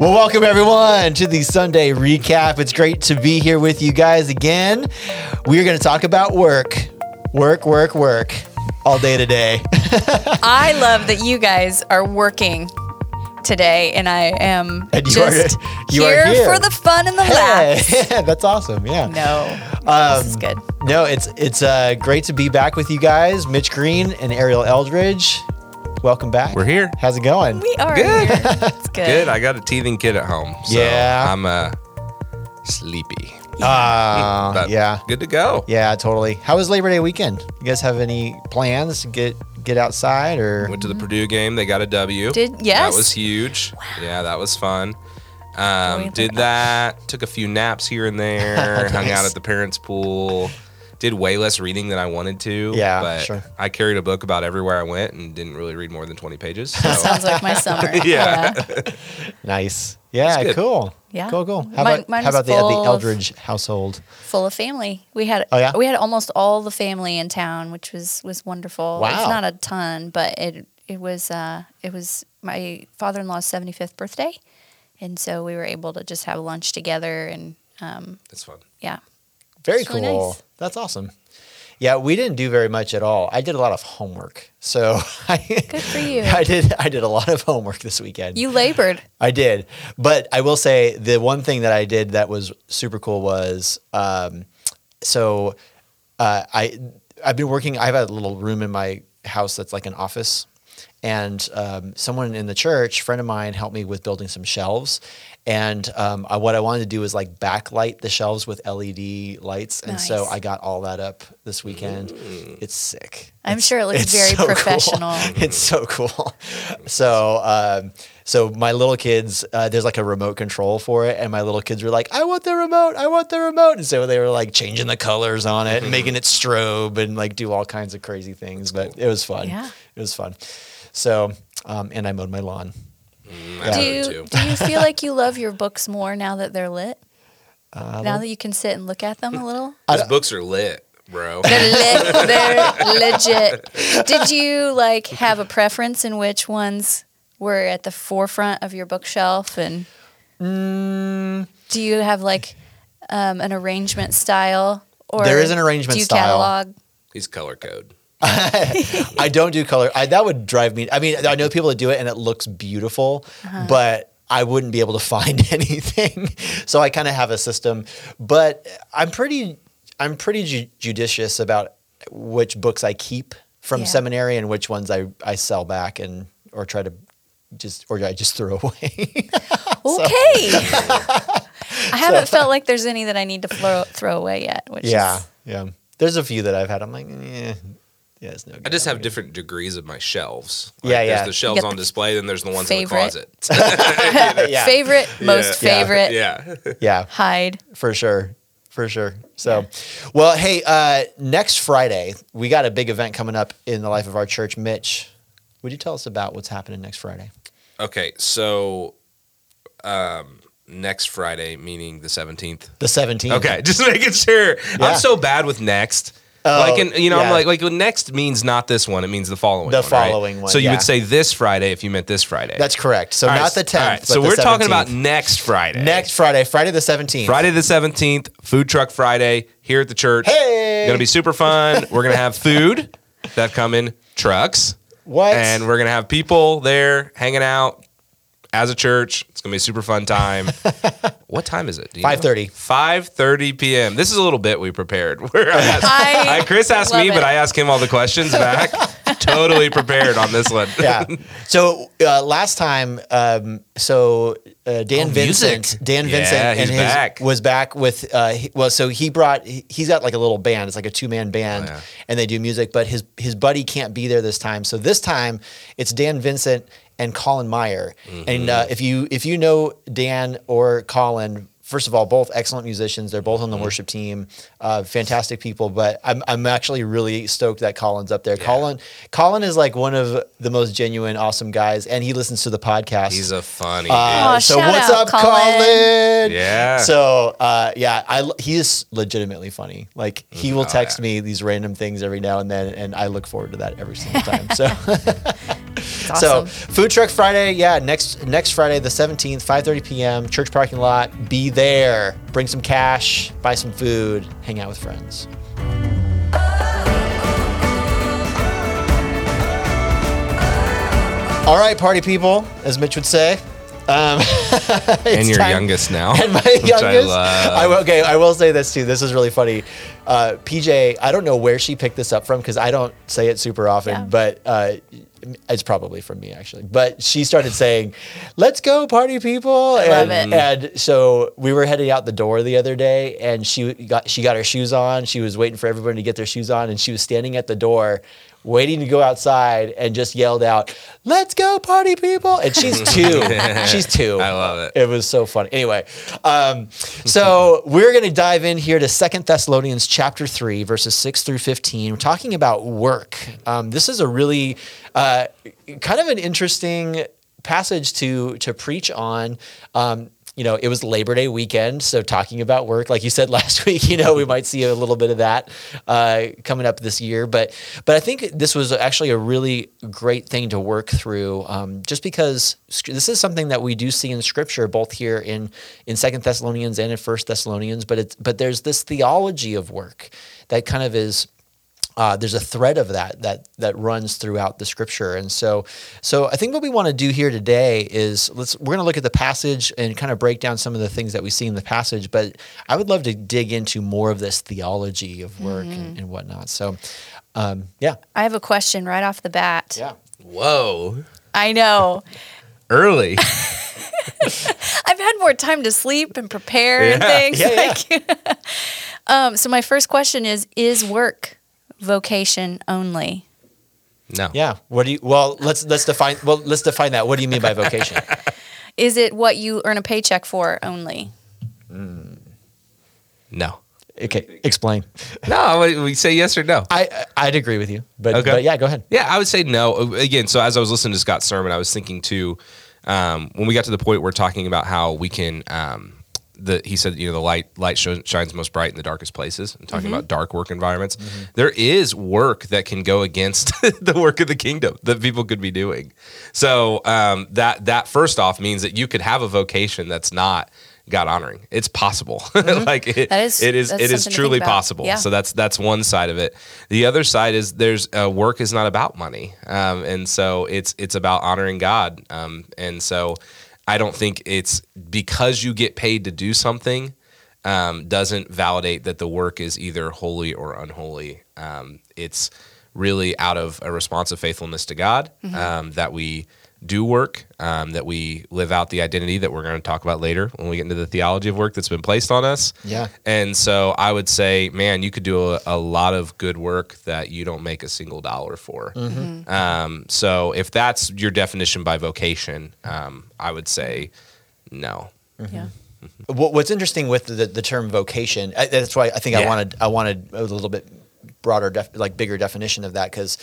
Well, welcome everyone to the Sunday recap. It's great to be here with you guys again. We are going to talk about work, work, work, work all day today. I love that you guys are working today, and I am And you are- just you are here, here. for the fun and the laughs. Hey, that's awesome. Yeah. No, Um, this is good. No, it's it's uh, great to be back with you guys, Mitch Green and Ariel Eldridge. Welcome back. We're here. How's it going? We are Good. here. It's good. Good. I got a teething kid at home. So Yeah. I'm uh, sleepy. Uh, But yeah. Good to go. Yeah, totally. How was Labor Day weekend? You guys have any plans to get get outside or? Went to the Purdue game. They got a W. Did- yes. That was huge. Wow. Yeah, that was fun. Um, did that. Took a few naps here and there. Hung out at the parents' pool. Did way less reading than I wanted to. Yeah, but sure. I carried a book about everywhere I went and didn't really read more than 20 pages. So Sounds like my summer. Yeah. Nice. Yeah, cool. Yeah. Cool, cool. How Mine- about mine how about the, the full of- Eldridge household? Full of family. We had Oh, yeah? we had almost all the family in town, which was was wonderful. Wow. It's not a ton, but it it was uh it was my father in law's seventy fifth birthday, and so we were able to just have lunch together and um it's fun. yeah. Very It's really cool. nice. That's awesome. Yeah, we didn't do very much at all. I did a lot of homework. So I Good for you. I did I did a lot of homework this weekend. You labored. I did, but I will say the one thing that I did that was super cool was um, so uh, I I've been working. I have a little room in my house that's like an office, and um, someone in the church, friend of mine, helped me with building some shelves. And um, I, what I wanted to do was like backlight the shelves with LED lights, and so I got all that up this weekend. It's sick. I'm It's- sure it looks it's very so cool. professional. It's so cool. So, um, so my little kids, uh, there's like a remote control for it, and my little kids were like, "I want the remote! I want the remote!" And so they were like changing the colors on it and making it strobe and like do all kinds of crazy things. But it was fun. Yeah. It was fun. So, um, and I mowed my lawn. Mm, Yeah. Do you, do you feel like you love your books more now that they're lit? Uh, now that you can sit and look at them a little? Those books are lit, bro. They're lit. They're legit. Did you like have a preference in which ones were at the forefront of your bookshelf? And Mm, do you have like um, an arrangement style? Or There is an arrangement do you style. catalog? He's color code. I don't do color. I, that would drive me. I mean, I know people that do it and it looks beautiful, Uh-huh. but I wouldn't be able to find anything. so I kind of have a system, but I'm pretty, I'm pretty ju- judicious about which books I keep from Yeah. seminary and which ones I, I sell back and or try to just or I just throw away. Okay. I haven't felt like there's any that I need to throw, throw away yet. Which yeah, is, yeah. There's a few that I've had. I'm like, yeah, yeah, it's no good. I just have different degrees of my shelves. Yeah, yeah. There's the shelves on the display, then there's the ones favorite. in the closet. yeah, favorite, most Yeah. favorite, Yeah. yeah. hide. for sure for sure so well hey uh next friday we got a big event coming up in the life of our church mitch would you tell us about what's happening next friday Okay, so um, next Friday, meaning the 17th. the 17th Okay, just making sure. Yeah. I'm so bad with next. Oh, like, in, you know, yeah. I'm like, like well, next means not this one; it means the following. The one, right? following one, So you yeah. would say this Friday if you meant this Friday. that's correct so All right, not the 10th all right, so the we're talking about next Friday. next friday friday the 17th Friday the 17th, Food Truck Friday here at the church. Hey! Gonna be super fun. We're gonna have food that come in trucks. What? And we're gonna have people there hanging out as a church. It's gonna be a super fun time. what time is it? Do you know? 5:30. 5:30 p.m. This is a little bit we prepared. Where I asked- I I- Chris asked me, love but. I asked him all the questions back. totally prepared on this one. yeah. So uh, last time, um, so uh, Dan Oh, Vincent, music. Dan Yeah, Vincent, he's and his back. was back with. Uh, he, well, so he brought. He, he's got like a little band. It's like a two man band, Oh, yeah. and they do music. But his his buddy can't be there this time. So this time, it's Dan Vincent and Colin Meyer. And uh, Mm-hmm. if you if you know Dan or Colin. First of all, both excellent musicians. They're both on the Mm-hmm. worship team, uh, fantastic people. But I'm, I'm actually really stoked that Colin's up there. Colin Colin is like one of the most genuine, awesome guys, and he listens to the podcast. He's a funny Uh, Aw, so shout what's out, up, Colin? dude. Yeah. So uh, yeah, I l- he is legitimately funny. Like he will Oh, text yeah. me these random things every now and then, and I look forward to that every single time. So So food truck Friday, yeah, next next Friday the seventeenth, five thirty p.m. Church parking lot. Be there. Bring some cash. Buy some food. Hang out with friends. All right, party people, as Mitch would say. Um, and your time- youngest now. and my youngest. I love. I will- okay, I will say this too. This is really funny. Uh, PJ, I don't know where she picked this up from because I don't say it super often, Yeah. but uh, it's probably from me actually. But she started saying, "Let's go, party people!" love and, it. and so we were heading out the door the other day, and she got she got her shoes on. She was waiting for everybody to get their shoes on, and she was standing at the door. Waiting to go outside and just yelled out, "Let's go, party people!" And she's two. she's two. I love it. It was so funny. Anyway, um, so we're going to dive in here to Second Thessalonians chapter three, verses six through fifteen. We're talking about work. Um, this is a really uh, kind of an interesting passage to to preach on. Um, you know, it was Labor Day weekend, so talking about work, like you said last week, you know, we might see a little bit of that uh, coming up this year. But but I think this was actually a really great thing to work through, um, just because this is something that we do see in Scripture, both here in in Second Thessalonians and in First Thessalonians. But it's but there's this theology of work that kind of is uh, there's a thread of that that that runs throughout the scripture and so so i think what we want to do here today is let's we're going to look at the passage and kind of break down some of the things that we see in the passage but i would love to dig into more of this theology of work and, and whatnot so um, yeah I have a question right off the bat. yeah Whoa. I know. Early. I've had more time to sleep and prepare and Yeah. things. Yeah, like, um, so my first question is: Is work vocation only? No. yeah what do you well let's let's define well let's define that what do you mean by vocation Is it what you earn a paycheck for only? No. okay explain No. we- We say yes or no. i i'd agree with you but, Okay. but yeah go ahead Yeah, I would say no. Again, so as I was listening to Scott's sermon, I was thinking too, um, when we got to the point where we're talking about how we can, um, the he said, you know, the light light shines most bright in the darkest places, I'm talking about dark work environments. There is work that can go against the work of the kingdom that people could be doing. So um, that that first off means that you could have a vocation that's not God honoring. It's possible. like it, That is- it is it is something to think truly possible. Yeah. So that's that's one side of it. The other side is there's uh, work is not about money, um, and so it's it's about honoring God. Um, and so I don't think it's because you get paid to do something um, doesn't validate that the work is either holy or unholy. Um, it's really out of a response of faithfulness to God um, that we do work, um, that we live out the identity that we're going to talk about later when we get into the theology of work that's been placed on us. Yeah. And so I would say, man, you could do a, a lot of good work that you don't make a single dollar for. Um, so if that's your definition by vocation, um, I would say no. Yeah. What's interesting with the, the term vocation, that's why I think I wanted I wanted a little bit broader, def, like bigger definition of that because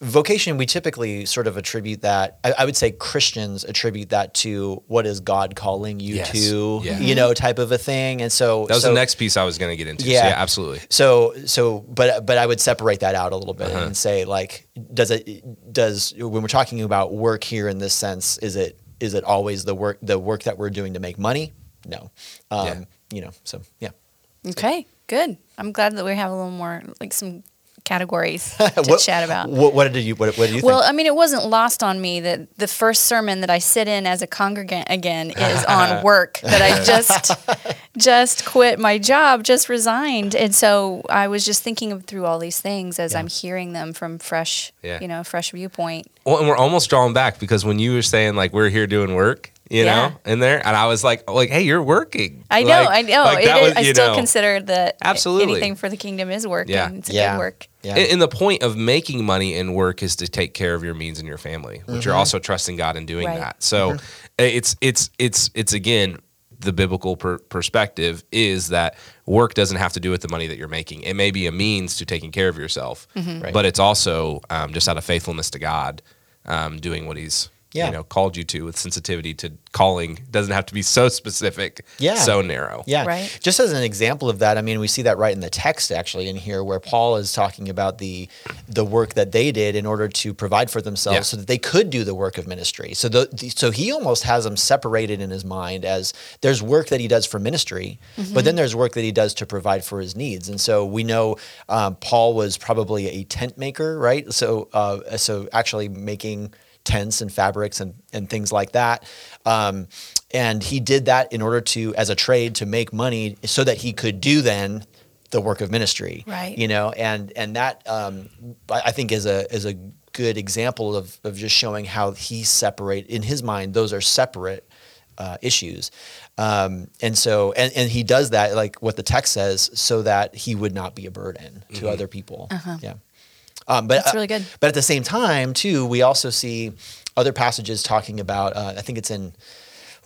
vocation we typically sort of attribute that. I, I would say Christians attribute that to what is God calling you Yes. to, Yeah. you know, type of a thing. And so That was so, the next piece I was going to get into. So Yeah. yeah, absolutely. So so but but I would separate that out a little bit Uh-huh. and say like does it does when we're talking about work here in this sense is it is it always the work the work that we're doing to make money? No. Um, Yeah. you know, so yeah. Okay. Good. I'm glad that we have a little more like some categories to What- chat about. What, what did you what, what do you Well, think? I mean, it wasn't lost on me that the first sermon that I sit in as a congregant again is on work. That I just just quit my job, just resigned, and so I was just thinking through all these things as I'm hearing them from fresh, Yeah. you know, fresh viewpoint. Well, and we're almost drawing back because when you were saying like we're here doing work, you Yeah. know, in there, and I was like, like, hey, you're working. I know, Like- I know. like It that is- was- I still know. consider that Absolutely. anything for the kingdom is work, Yeah. and it's a yeah. good work. Yeah. And, and the point of making money in work is to take care of your means and your family, which you're also trusting God in doing Right. that. So it's it's it's it's again the biblical per- perspective is that work doesn't have to do with the money that you're making. It may be a means to taking care of yourself, Right. but it's also um, just out of faithfulness to God, um, doing what He's Yeah. you know called you to with sensitivity to calling doesn't have to be so specific Yeah. so narrow Yeah. Right. Just as an example of that, I mean, we see that right in the text actually in here where Paul is talking about the the work that they did in order to provide for themselves Yeah. so that they could do the work of ministry. So the, the- so he almost has them separated in his mind as there's work that he does for ministry, but then there's work that he does to provide for his needs. And so we know um, Paul was probably a tent maker, right? So uh, so actually making tents and fabrics and, and things like that. Um, and he did that in order to, as a trade, to make money so that he could do then the work of ministry. Right. You know, and and that um, I I think is a is a good example of of just showing how he separate in his mind those are separate uh, issues. Um, and so and, and he does that like what the text says so that he would not be a burden to other people. Yeah. Um, but. That's really good. But at the same time, too, we also see other passages talking about. Uh, I think it's in.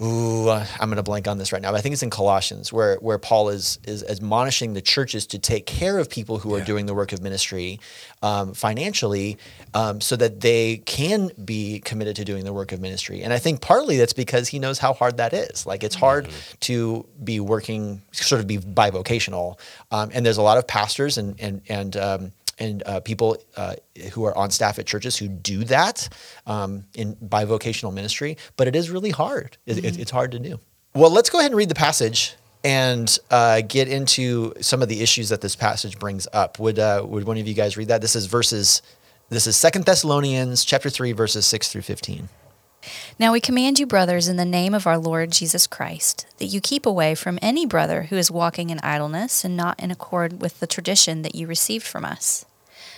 Ooh, uh, I'm going to blank on this right now. But I think it's in Colossians where where Paul is is admonishing the churches to take care of people who are doing the work of ministry um, financially, um, so that they can be committed to doing the work of ministry. And I think partly that's because he knows how hard that is. Like it's hard to be working, sort of be bivocational. Um, and there's a lot of pastors and and and um, and uh, people uh, who are on staff at churches who do that um, in bivocational ministry, but it is really hard. It, it- it's hard to do. Well, let's go ahead and read the passage and uh, get into some of the issues that this passage brings up. Would uh, would one of you guys read that? This is verses. This is Second Thessalonians chapter three, verses six through fifteen. Now we command you, brothers, in the name of our Lord Jesus Christ, that you keep away from any brother who is walking in idleness and not in accord with the tradition that you received from us.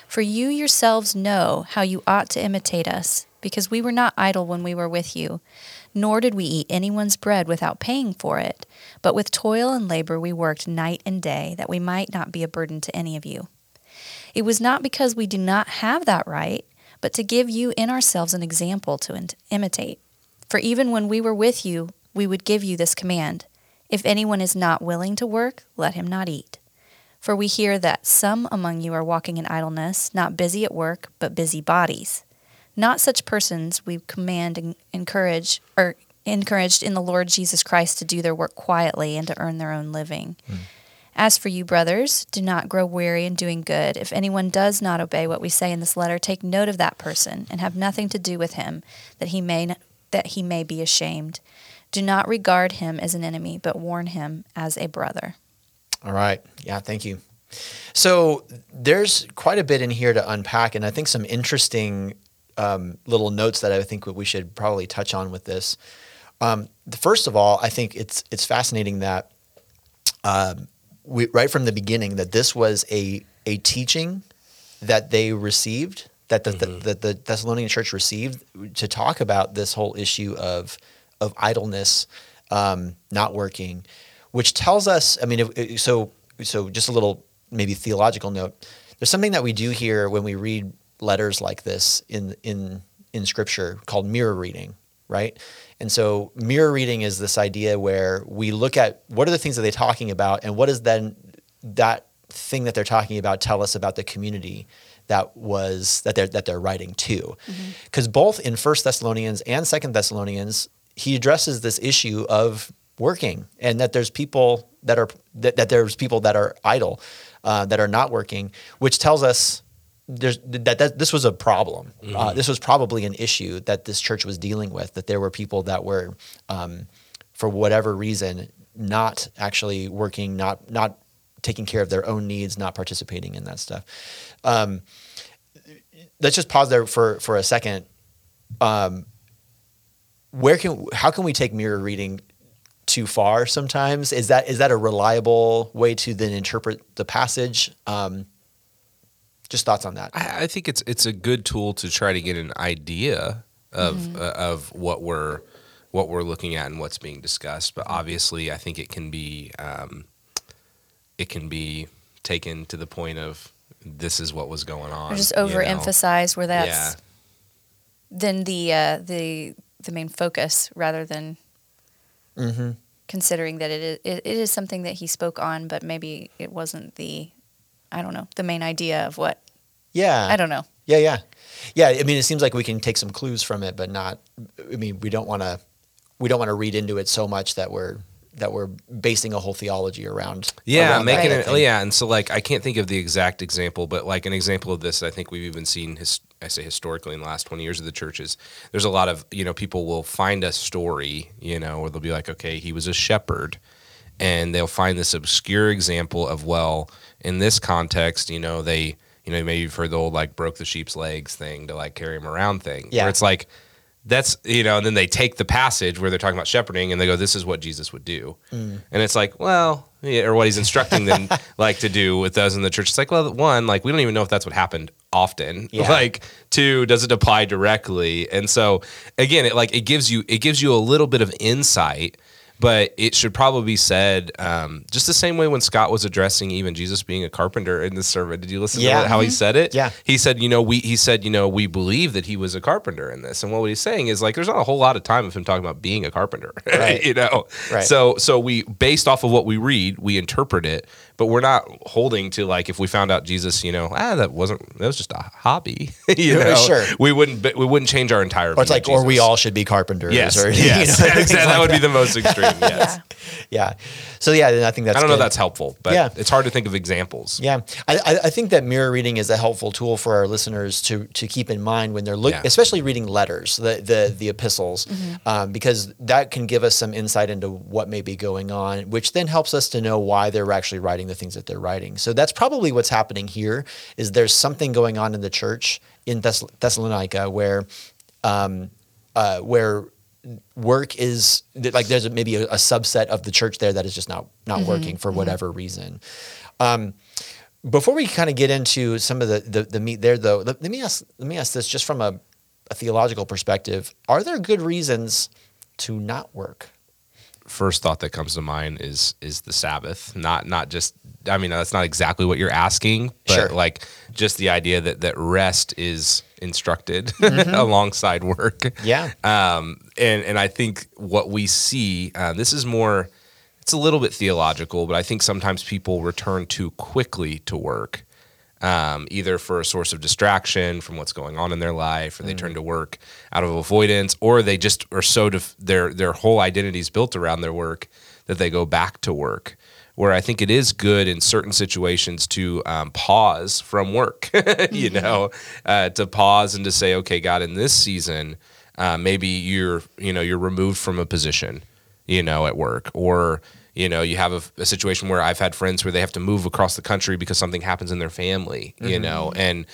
For you yourselves know how you ought to imitate us, because we were not idle when we were with you, nor did we eat anyone's bread without paying for it, but with toil and labor we worked night and day, that we might not be a burden to any of you. It was not because we do not have that right, but to give you in ourselves an example to in- imitate. For even when we were with you, we would give you this command If anyone is not willing to work, let him not eat. For we hear that some among you are walking in idleness, not busy at work, but busy bodies. Not such persons we command and encourage or encouraged in the Lord Jesus Christ to do their work quietly and to earn their own living. Hmm. As for you, brothers, do not grow weary in doing good. If anyone does not obey what we say in this letter, take note of that person and have nothing to do with him, that he may that he may be ashamed. Do not regard him as an enemy, but warn him as a brother. All right. Yeah, thank you. So there's quite a bit in here to unpack, and I think some interesting um, little notes that I think we should probably touch on with this. Um, first of all, I think it's it's fascinating that um, we, right from the beginning that this was a a teaching that they received that the, the, that the Thessalonian church received to talk about this whole issue of of idleness, um, not working, which tells us. I mean, if- so so just a little maybe theological note. There's something that we do here when we read letters like this in in in Scripture called mirror reading, right? And so mirror reading is this idea where we look at what are the things that they're talking about, and what does then that thing that they're talking about tell us about the community that was that they're that they're writing to. Because both in first thessalonians and second thessalonians he addresses this issue of working and that there's people that are that, that there's people that are idle uh, that are not working which tells us there's that, that this was a problem. Uh, this was probably an issue that this church was dealing with that there were people that were um, for whatever reason not actually working not not taking care of their own needs not participating in that stuff. Um, let's just pause there for for a second. Um, where can how can we take mirror reading too far sometimes? Is that is that a reliable way to then interpret the passage? Um, just thoughts on that I, I think it's it's a good tool to try to get an idea of uh, of what we're what we're looking at and what's being discussed. But obviously, I think it can be um, it can be taken to the point of this is what was going on. Or just you know? overemphasize where that's Yeah. then the uh, the the main focus rather than mm-hmm. considering that it is, it, it is something that he spoke on, but maybe it wasn't the I don't know the main idea of what yeah I don't know. Yeah, yeah, yeah. I mean, it seems like we can take some clues from it, but not. I mean, we don't want to. We don't want to read into it so much that we're that we're basing a whole theology around. Yeah, around making it. of Oh, thing. yeah, and so like I can't think of the exact example, but like an example of this, I think we've even seen. His, I say historically in the last twenty years of the churches. There's a lot of you know people will find a story, you know, where they'll be like, okay, he was a shepherd, and they'll find this obscure example of well, in this context, you know, they. You know, maybe you've heard the old like broke the sheep's legs thing to like carry him around thing. Yeah. Where it's like, that's you know, and then they take the passage where they're talking about shepherding and they go, "This is what Jesus would do," Mm. and it's like, well, yeah, or what he's instructing them like to do with those in the church. It's like, well, one, like we don't even know if that's what happened often. Yeah. Like, two, does it apply directly? And so, again, it like it gives you it gives you a little bit of insight. But it should probably be said um, just the same way when Scott was addressing even Jesus being a carpenter in the sermon. Did you listen Yeah. to how he said it? Yeah. he said, you know, we he said, you know, we believe that he was a carpenter in this, and what he's saying is like, there's not a whole lot of time of him talking about being a carpenter, Right. you know. Right. So so we based off of what we read, we interpret it, but we're not holding to like if we found out Jesus, you know, ah, that wasn't that was just a hobby, you know. Sure. we wouldn't we wouldn't change our entire. Or it's like, of or we all should be carpenters. Yes, Or, yes, you know, things exactly. like that would be the most extreme. Yes, Yeah. Yeah. So yeah, I think that's. I don't know good. if that's helpful, but Yeah. it's hard to think of examples. Yeah, I, I- I think that mirror reading is a helpful tool for our listeners to to keep in mind when they're looking, Yeah. especially reading letters, the the, the epistles, um, because that can give us some insight into what may be going on, which then helps us to know why they're actually writing the things that they're writing. So that's probably what's happening here. Is there's something going on in the church in Thess- Thessalonica where, um, uh, where work is like there's maybe a, a subset of the church there that is just not not working for whatever reason. Um, before we kind of get into some of the, the, the meat there, though, let, let me ask let me ask this just from a, a theological perspective: Are there good reasons to not work? First thought that comes to mind is is the Sabbath. Not not just I mean that's not exactly what you're asking, but Sure. like just the idea that that rest is instructed alongside work. Yeah. Um, and and I think what we see uh, this is more it's a little bit theological, but I think sometimes people return too quickly to work. Um, either for a source of distraction from what's going on in their life, or they turn to work out of avoidance, or they just are so def- their their whole identity is built around their work that they go back to work. Where I think it is good in certain situations to um, pause from work, you know, uh, to pause and to say, okay, God, in this season, uh, maybe you're you know you're removed from a position, you know, at work, or you know you have a, a situation where I've had friends where they have to move across the country because something happens in their family, you mm-hmm. know, and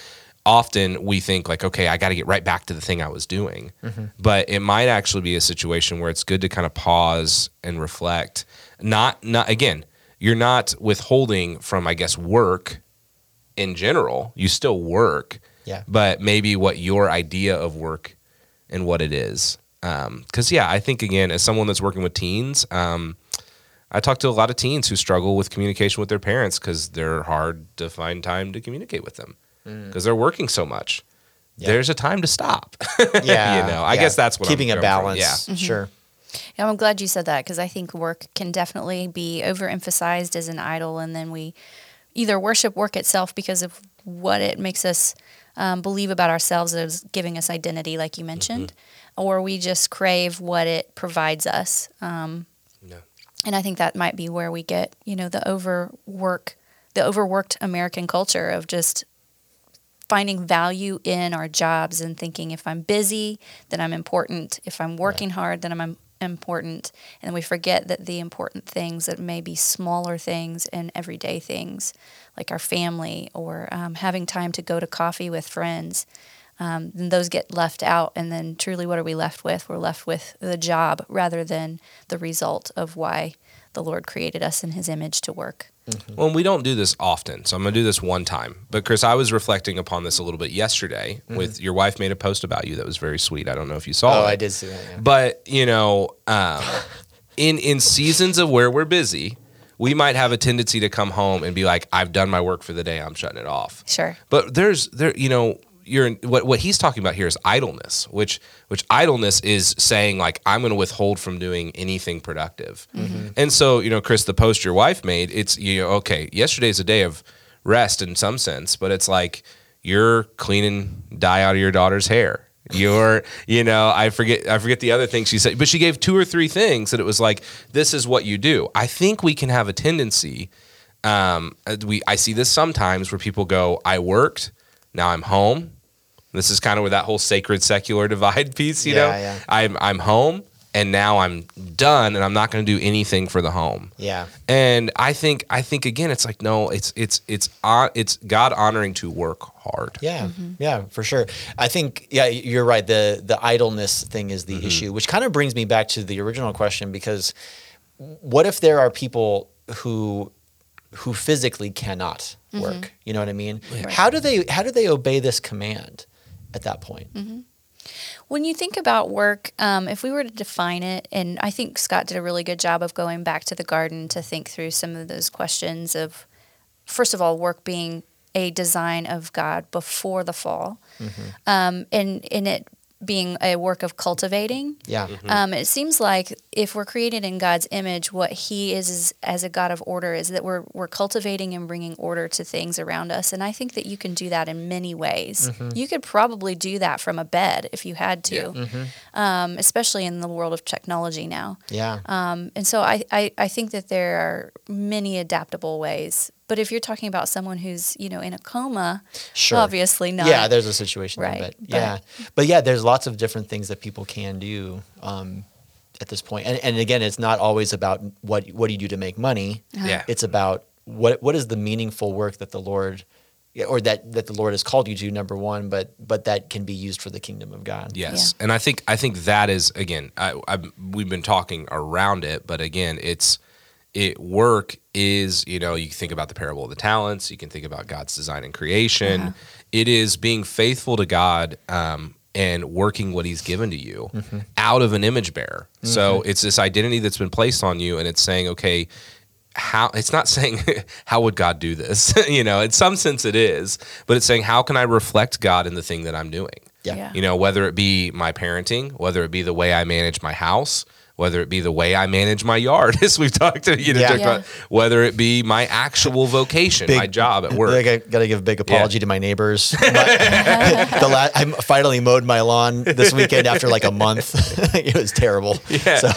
often we think like, okay, I got to get right back to the thing I was doing, mm-hmm. but it might actually be a situation where it's good to kind of pause and reflect. Not not again, you're not withholding from I guess work in general. You still work, Yeah. but maybe what your idea of work and what it is. Um, because yeah, I think again, as someone that's working with teens, um, I talk to a lot of teens who struggle with communication with their parents because they're hard to find time to communicate with them because they're working so much. There's a time to stop. Yeah, you know, I yeah. guess that's what I'm keeping a coming from. balance. Yeah. Sure. Yeah, I'm glad you said that because I think work can definitely be overemphasized as an idol, and then we either worship work itself because of what it makes us um, believe about ourselves as giving us identity, like you mentioned, or we just crave what it provides us. Um, Yeah. And I think that might be where we get, you know, the overwork, the overworked American culture of just finding value in our jobs and thinking if I'm busy, then I'm important. If I'm working hard, then I'm im- important. And we forget that the important things that may be smaller things and everyday things, like our family or um, having time to go to coffee with friends, um, then those get left out. And then truly, what are we left with? We're left with the job rather than the result of why the Lord created us in His image to work. Well, we don't do this often, so I'm going to do this one time. But Chris, I was reflecting upon this a little bit yesterday. With your wife made a post about you that was very sweet. I don't know if you saw Oh, it. I did see that. Yeah. But you know, um, in in seasons of where we're busy, we might have a tendency to come home and be like, "I've done my work for the day. I'm shutting it off." Sure. But there's there, you know, you're what what he's talking about here is idleness, which which idleness is saying like I'm going to withhold from doing anything productive. And so, you know, Chris, the post your wife made, it's you know, okay, yesterday's a day of rest in some sense, but it's like you're cleaning dye out of your daughter's hair. You're, you know, I forget, I forget the other thing she said, but she gave two or three things that it was like, this is what you do. I think we can have a tendency. Um, we, I see this sometimes where people go, I worked, now I'm home. This is kind of where that whole sacred secular divide piece, you Yeah, know, yeah. I'm, I'm home and now I'm done and I'm not going to do anything for the home. Yeah. And I think I think again it's like no it's it's it's on it's God honoring to work hard. Yeah, mm-hmm. yeah, for sure. I think yeah, you're right. The the idleness thing is the mm-hmm. issue, which kind of brings me back to the original question because what if there are people who who physically cannot work? You know what I mean? How do they how do they obey this command at that point? When you think about work, um, if we were to define it, and I think Scott did a really good job of going back to the garden to think through some of those questions of, first of all, work being a design of God before the fall, um, and in it being a work of cultivating. Yeah. Um, it seems like if we're created in God's image, what He is, is as a God of order is that we're we're cultivating and bringing order to things around us, and I think that you can do that in many ways. You could probably do that from a bed if you had to, um, especially in the world of technology now. Yeah. Um, and so I, I, I think that there are many adaptable ways. But if you're talking about someone who's you know in a coma, Sure. obviously not. Yeah, there's a situation Right, there, but, but- yeah, but yeah, there's lots of different things that people can do um, at this point. And, and again, it's not always about what what do you do to make money. Yeah. it's about what what is the meaningful work that the Lord or that that the Lord has called you to. Number one, but but that can be used for the kingdom of God. Yes, and I think I think that is again. I, I we've been talking around it, but again, it's it work is you know you can think about the parable of the talents. You can think about God's design and creation. It is being faithful to God. Um, and working what he's given to you out of an image bearer. So it's this identity that's been placed on you, and it's saying, okay, how it's not saying how would God do this? you know, in some sense it is, but it's saying how can I reflect God in the thing that I'm doing? Yeah. Yeah. You know, whether it be my parenting, whether it be the way I manage my house, whether it be the way I manage my yard, as we've talked to, you know, Yeah. talked Yeah. about, whether it be my actual vocation, my job at work. I got to give a big apology to my neighbors. My- the la- I finally mowed my lawn this weekend after like a month. it was terrible. Yeah. So,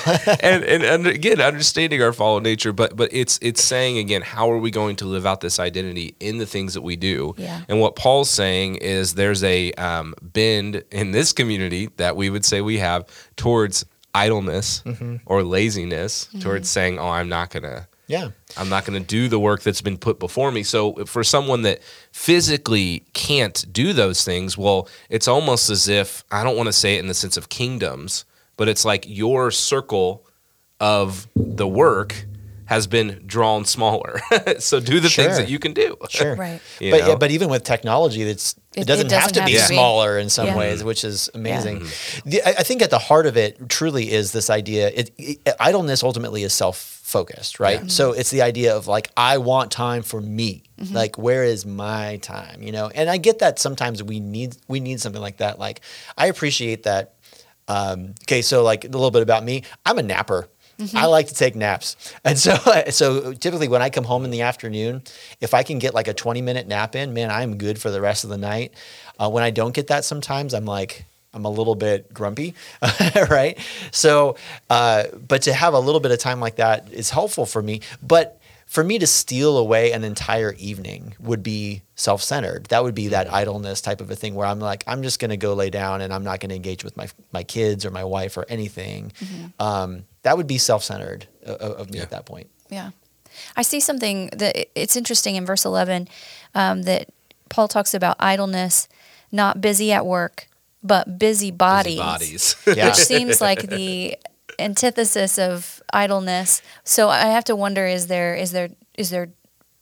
and, and and again, understanding our fallen nature, but but it's it's saying again, how are we going to live out this identity in the things that we do? Yeah. And what Paul's saying is there's a um, bend in this community that we would say we have towards idleness mm-hmm. or laziness, mm-hmm. towards saying, "Oh, I'm not gonna." yeah. I'm not going to do the work that's been put before me. So for someone that physically can't do those things, well, it's almost as if I don't want to say it in the sense of kingdoms, but it's like your circle of the work has been drawn smaller. so do the Sure. things that you can do. Sure. Right. You but know? yeah, but even with technology, it's it, It- it doesn't, have doesn't to have be to be. smaller in some Yeah. ways, which is amazing. Mm-hmm. The, I, I think at the heart of it truly is this idea. It, it, idleness ultimately is self-focused, right? So it's the idea of like I want time for me. Like where is my time? You know, and I get that sometimes we need we need something like that. Like I appreciate that. Um, okay, so like a little bit about me. I'm a napper. I like to take naps, and so so typically when I come home in the afternoon, if I can get like a 20 minute nap in, man, I'm good for the rest of the night. Uh, when I don't get that, sometimes I'm like I'm a little bit grumpy, right? So, uh, but to have a little bit of time like that is helpful for me. But for me to steal away an entire evening would be self-centered. That would be that idleness type of a thing where I'm like, I'm just going to go lay down and I'm not going to engage with my my kids or my wife or anything. Um, that would be self-centered of, of me Yeah. at that point. Yeah. I see something that it's interesting in verse 11 um, that Paul talks about idleness, not busy at work, but busy bodies. Bodies. Yeah. Which seems like the antithesis of idleness. So I have to wonder is there is there is there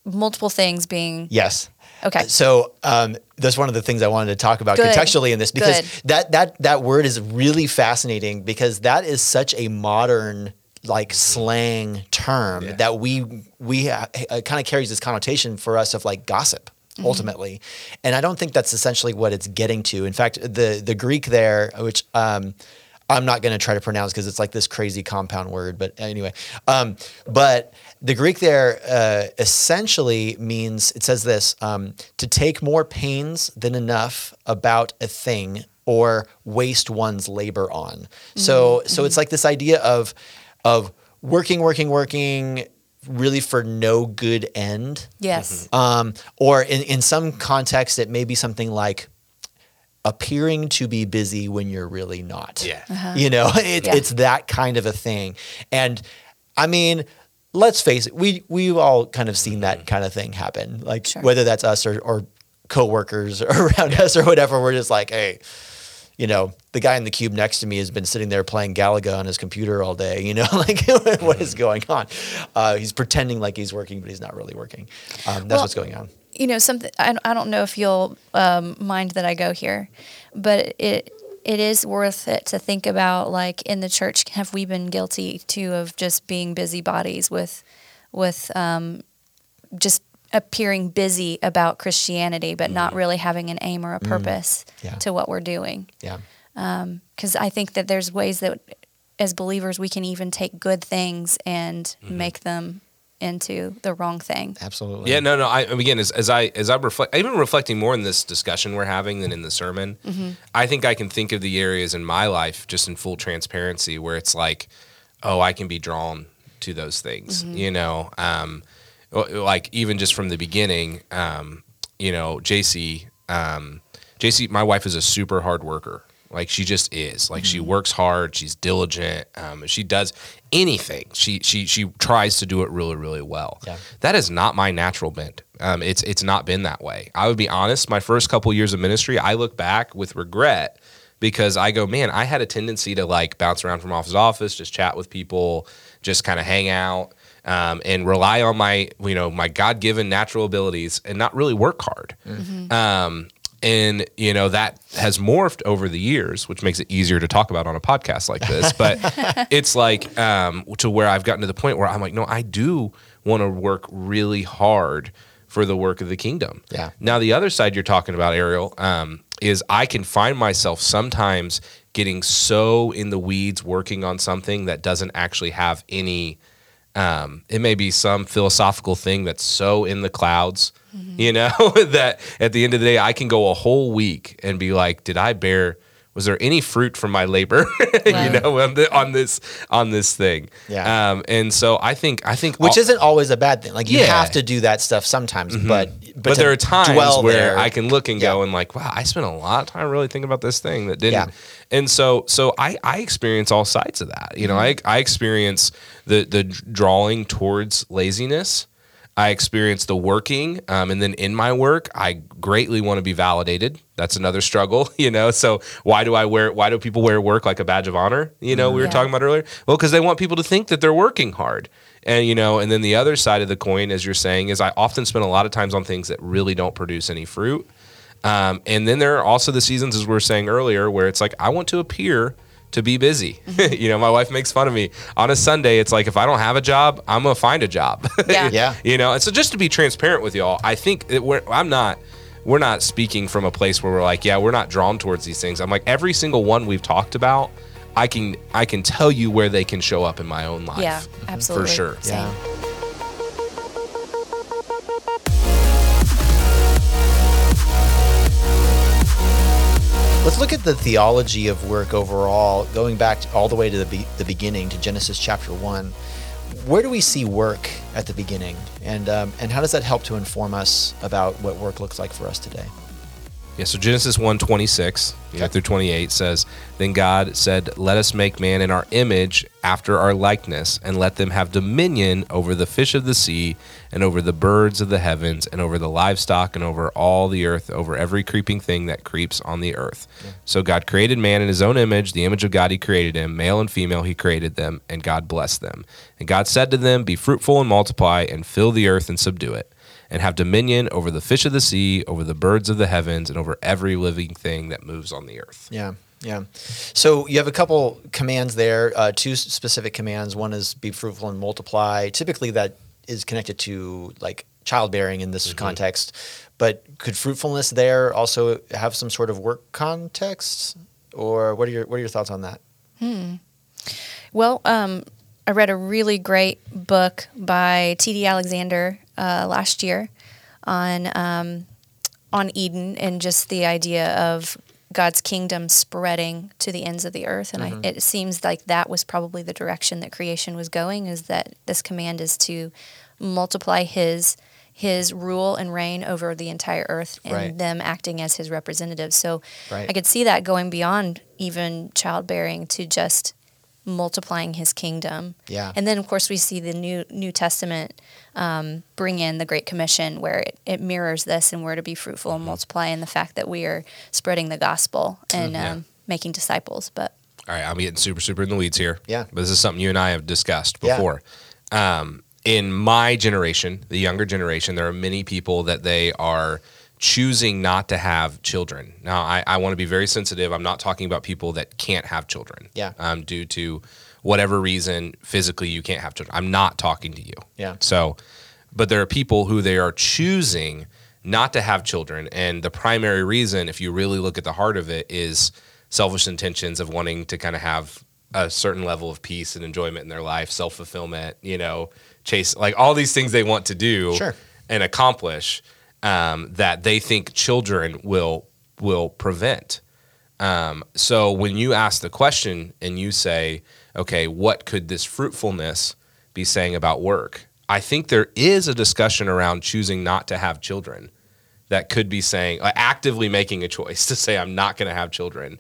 multiple things being Yes. Okay. So um, that's one of the things I wanted to talk about Good. contextually in this because Good. that that that word is really fascinating because that is such a modern like slang term Yeah. that we we uh, kind of carries this connotation for us of like gossip Mm-hmm. ultimately and i don't think that's essentially what it's getting to in fact the the greek there which um I'm not going to try to pronounce because it's like this crazy compound word. But anyway, um, but the Greek there uh, essentially means it says this um, to take more pains than enough about a thing or waste one's labor on. So so it's like this idea of of working, working, working, really for no good end. Yes. Um, or in, in some context, it may be something like appearing to be busy when you're really not. Yeah. You know, it, Yeah. it's that kind of a thing. And I mean, let's face it, we, we've all kind of seen that kind of thing happen. Like Sure. whether that's us or, or coworkers around us or whatever, we're just like, hey, you know, the guy in the cube next to me has been sitting there playing Galaga on his computer all day. You know, like what is going on? Uh, he's pretending like he's working, but he's not really working. Um, that's Well, what's going on. you know something I, I don't know if you'll um, mind that i go here but it it is worth it to think about like in the church have we been guilty too of just being busybodies with with um, just appearing busy about christianity but not mm. really having an aim or a mm. purpose Yeah. to what we're doing Yeah. Um, because i think that there's ways that as believers we can even take good things and mm-hmm. make them into the wrong thing Absolutely. Yeah, no, no. I again, as, as I as I reflect, even reflecting more in this discussion we're having than in the sermon, I think I can think of the areas in my life, just in full transparency, where it's like, oh, I can be drawn to those things. You know, um, like even just from the beginning, um, you know, JC, um, JC, my wife is a super hard worker. Like she just is. Like she works hard. She's diligent. Um, she does anything. She she she tries to do it really really well. Yeah. That is not my natural bent. Um, it's it's not been that way. I would be honest. My first couple years of ministry, I look back with regret because I go, man, I had a tendency to like bounce around from office to office, just chat with people, just kind of hang out, um, and rely on my you know my God given natural abilities and not really work hard. Um, and you know that has morphed over the years, which makes it easier to talk about on a podcast like this. But it's like um, to where I've gotten to the point where I'm like, no, I do want to work really hard for the work of the kingdom. Yeah. Now the other side you're talking about, Ariel, um, is I can find myself sometimes getting so in the weeds working on something that doesn't actually have any um, it may be some philosophical thing that's so in the clouds, you know, that at the end of the day, I can go a whole week and be like, did I bear? Was there any fruit from my labor, you know, on, the, on this on this thing? Yeah. Um, and so I think I think Which all- isn't always a bad thing. Like you Yeah. Mm-hmm. have to do that stuff sometimes, but, but but there are times where there- I can look and go and like, wow, I spent a lot of time really thinking about this thing that didn't. Yeah. And so, so I, I experience all sides of that. You know, Mm-hmm. I, I experience the the drawing towards laziness. I experience the working, um, and then in my work, I greatly want to be validated. That's another struggle, you know. So why do I wear? Why do people wear work like a badge of honor? You know, we were Yeah. talking about earlier. Well, because they want people to think that they're working hard, and you know. And then the other side of the coin, as you're saying, is I often spend a lot of times on things that really don't produce any fruit. Um, and then there are also the seasons, as we were saying earlier, where it's like I want to appear to be busy. you know, my wife makes fun of me on a Sunday. It's like if I don't have a job, I'm gonna find a job. Yeah. Yeah. you know. And so just to be transparent with y'all, I think that we're, I'm not. We're not speaking from a place where we're like, yeah, we're not drawn towards these things. I'm like every single one we've talked about. I can I can tell you where they can show up in my own life. Yeah, absolutely. For sure. Same. Yeah. Let's look at the theology of work overall, going back to, all the way to the, be- the beginning, to Genesis chapter 1. Where do we see work at the beginning? And, um, and how does that help to inform us about what work looks like for us today? Yeah, so Genesis 1 26 you know, Okay. through 28 says, Then God said, Let us make man in our image, after our likeness, and let them have dominion over the fish of the sea, and over the birds of the heavens, and over the livestock, and over all the earth, over every creeping thing that creeps on the earth. So God created man in his own image, the image of God he created him, male and female he created them, and God blessed them. And God said to them, Be fruitful and multiply, and fill the earth and subdue it and have dominion over the fish of the sea, over the birds of the heavens, and over every living thing that moves on the earth. Yeah, yeah. So you have a couple commands there, uh, two specific commands. One is be fruitful and multiply. Typically, that is connected to like childbearing in this context. But could fruitfulness there also have some sort of work context, or what are your what are your thoughts on that? Hmm. Well, um, I read a really great book by T.D. Alexander uh, last year on um, on Eden and just the idea of God's kingdom spreading to the ends of the earth. And I, it seems like that was probably the direction that creation was going. Is that this command is to multiply His His rule and reign over the entire earth, and Right. them acting as His representatives. So Right. I could see that going beyond even childbearing to just multiplying his kingdom. Yeah. And then of course we see the new New Testament um, bring in the Great Commission where it, it mirrors this and we're to be fruitful Mm-hmm. and multiply and the fact that we are spreading the gospel and Yeah. um, making disciples. But All right, I'm getting super, super in the weeds here. Yeah. But this is something you and I have discussed Yeah. before. Um, in my generation, the younger generation, there are many people that they are choosing not to have children. Now, I, I want to be very sensitive. I'm not talking about people that can't have children. Yeah. Um, due to whatever reason, physically, you can't have children. I'm not talking to you. Yeah. So, but there are people who they are choosing not to have children. And the primary reason, if you really look at the heart of it, is selfish intentions of wanting to kind of have a certain level of peace and enjoyment in their life, self fulfillment, you know, chase like all these things they want to do Sure. and accomplish um, that they think children will will prevent. Um, so when you ask the question and you say, okay, what could this fruitfulness be saying about work? I think there is a discussion around choosing not to have children that could be saying, uh, actively making a choice to say, I'm not going to have children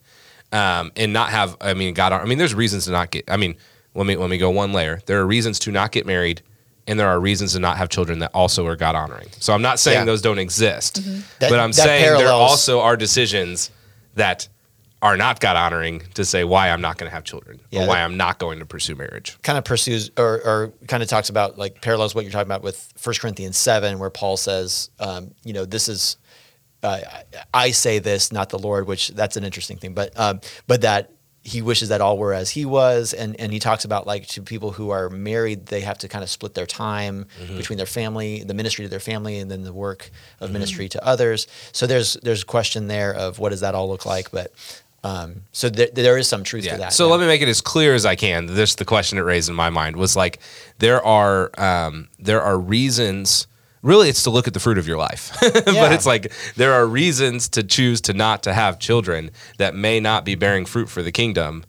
um, and not have, I mean, God, I mean, there's reasons to not get, I mean, let me, let me go one layer. There are reasons to not get married and there are reasons to not have children that also are God honoring. So I'm not saying Yeah. those don't exist, That- but I'm saying there also are decisions that are not God honoring to say why I'm not going to have children Yeah, or why I'm not going to pursue marriage. kind of pursues or, or kind of talks about like parallels what you're talking about with 1 Corinthians 7 where Paul says um, you know this is uh, I I say this not the Lord which that's an interesting thing but um, but that he wishes that all were as he was and and he talks about like to people who are married they have to kind of split their time between their family the ministry to their family and then the work of ministry to others so there's there's a question there of what does that all look like but um, so there, there is some truth to that So yeah. let me make it as clear as I can. This the question it raised in my mind was like there are um, there are reasons. Really, it's to look at the fruit of your life, but it's like there are reasons to choose to not to have children that may not be bearing fruit for the kingdom,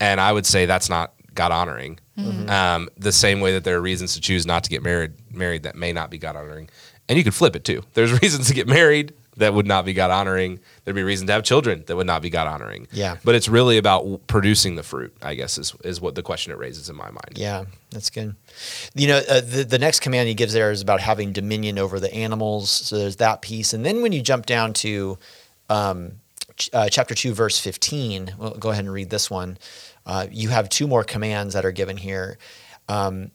and I would say that's not God honoring. Um, the same way that there are reasons to choose not to get married married that may not be God honoring, and you could flip it too. There's reasons to get married that would not be God honoring. There'd be reason to have children that would not be God honoring. Yeah. But it's really about producing the fruit, I guess, is, is what the question it raises in my mind. Yeah, that's good. You know, uh, the the next command he gives there is about having dominion over the animals. So there's that piece, and then when you jump down to um, ch- uh, chapter two, verse fifteen, well, go ahead and read this one. Uh, you have two more commands that are given here. Um,